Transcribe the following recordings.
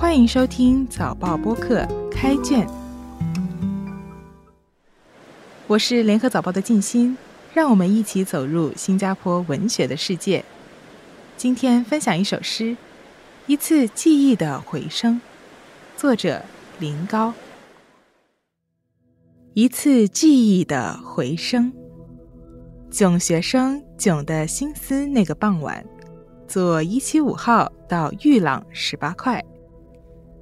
欢迎收听早报播客开卷，我是联合早报的静心，让我们一起走入新加坡文学的世界。今天分享一首诗《一次记忆的回声》，作者林高。一次记忆的回声，囧学生囧的心思。那个傍晚，坐一七五号到玉朗十八块。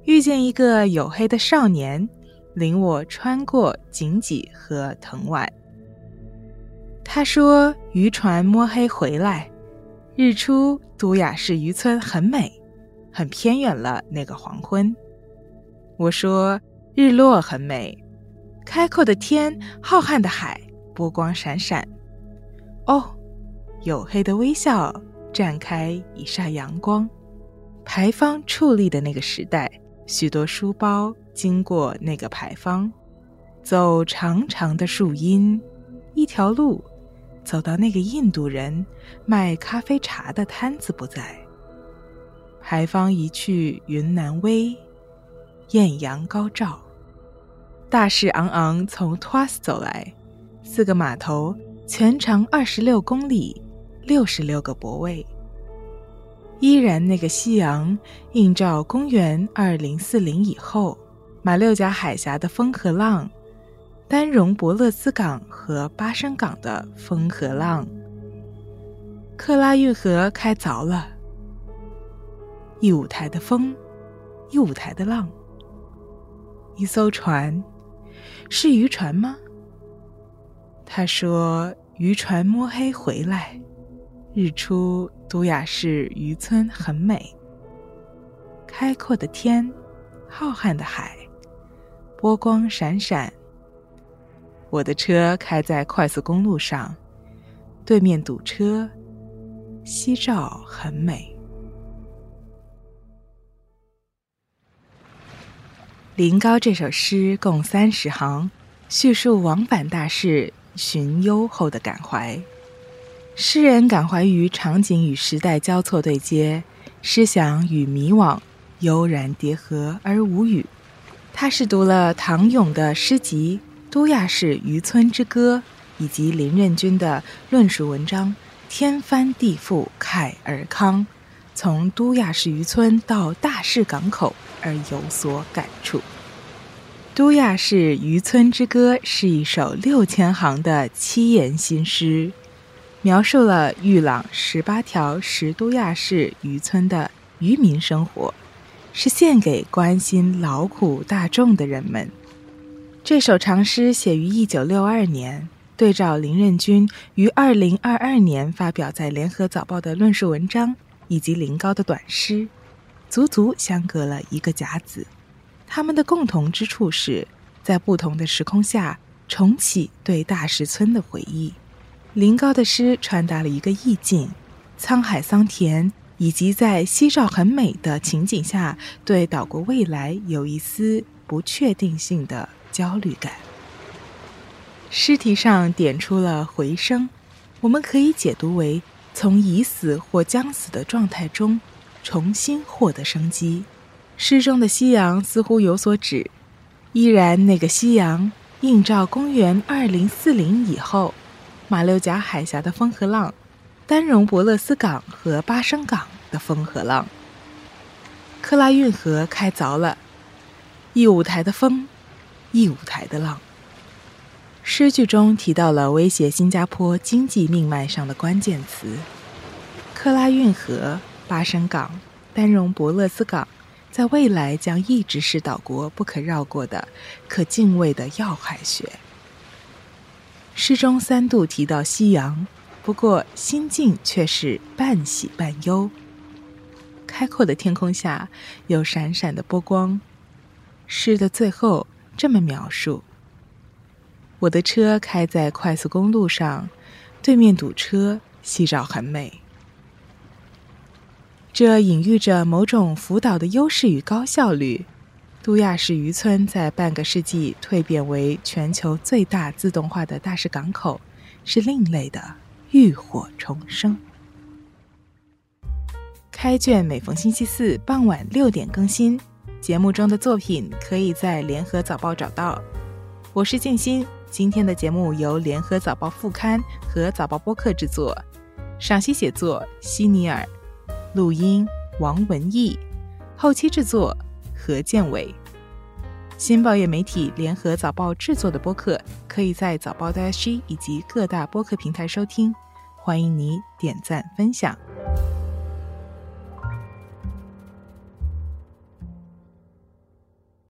遇见一个黝黑的少年，领我穿过井脊和藤蔓。他说：“渔船摸黑回来，日出都雅市渔村很美，很偏远了那个黄昏。”我说：“日落很美，开阔的天，浩瀚的海，波光闪闪。”哦，黝黑的微笑绽开一霎阳光，牌坊矗立的那个时代。许多书包经过那个牌坊，走长长的树荫，一条路，走到那个印度人卖咖啡茶的摊子不在。牌坊一去云南威，艳阳高照，大势昂昂从托斯走来，四个码头，全长二十六公里，六十六个泊位。依然那个夕阳映照公元二零四零以后，马六甲海峡的风和浪，丹戎伯勒斯港和巴生港的风和浪，克拉运河开凿了，一舞台的风，一舞台的浪，一艘船，是渔船吗？他说渔船摸黑回来。日出，都雅市渔村很美。开阔的天，浩瀚的海，波光闪闪。我的车开在快速公路上，对面堵车，夕照很美。临高这首诗共三十行，叙述往返大事寻幽后的感怀。诗人感怀于场景与时代交错对接，思想与迷惘悠然叠合而无语。他是读了唐咏的诗集《都亚市渔村之歌》，以及林任君的论述文章《天翻地覆慨尔康》，从都亚市渔村到大市港口而有所感触。《都亚市渔村之歌》是一首六千行的七言新诗。描述了玉朗十八条十都亚市渔村的渔民生活，是献给关心劳苦大众的人们。这首长诗写于一九六二年，对照林任君于二零二二年发表在《联合早报》的论述文章以及林高的短诗，足足相隔了一个甲子。他们的共同之处是在不同的时空下重启对大石村的回忆。林高的诗传达了一个意境：沧海桑田，以及在夕照很美的情景下，对岛国未来有一丝不确定性的焦虑感。诗题上点出了回声，我们可以解读为从已死或将死的状态中重新获得生机。诗中的夕阳似乎有所指，依然那个夕阳映照公元二零四零以后。马六甲海峡的风和浪，丹绒伯勒斯港和巴生港的风和浪，克拉运河开凿了，一舞台的风，一舞台的浪。诗句中提到了威胁新加坡经济命脉上的关键词：克拉运河、巴生港、丹绒伯勒斯港，在未来将一直是岛国不可绕过的、可敬畏的要害穴。诗中三度提到夕阳，不过心境却是半喜半忧。开阔的天空下有闪闪的波光。诗的最后这么描述：我的车开在快速公路上，对面堵车，夕照很美。这隐喻着某种辅导的优势与高效率。都亚市渔村在半个世纪蜕变为全球最大自动化的大市港口，是另类的浴火重生。开卷每逢星期四傍晚六点更新，节目中的作品可以在联合早报找到。我是静心，今天的节目由联合早报副刊和早报播客制作，赏析写作希尼尔，录音王文义，后期制作何建伟。新报业媒体联合早报制作的播客，可以在早报的 s 以及各大播客平台收听。欢迎你点赞分享。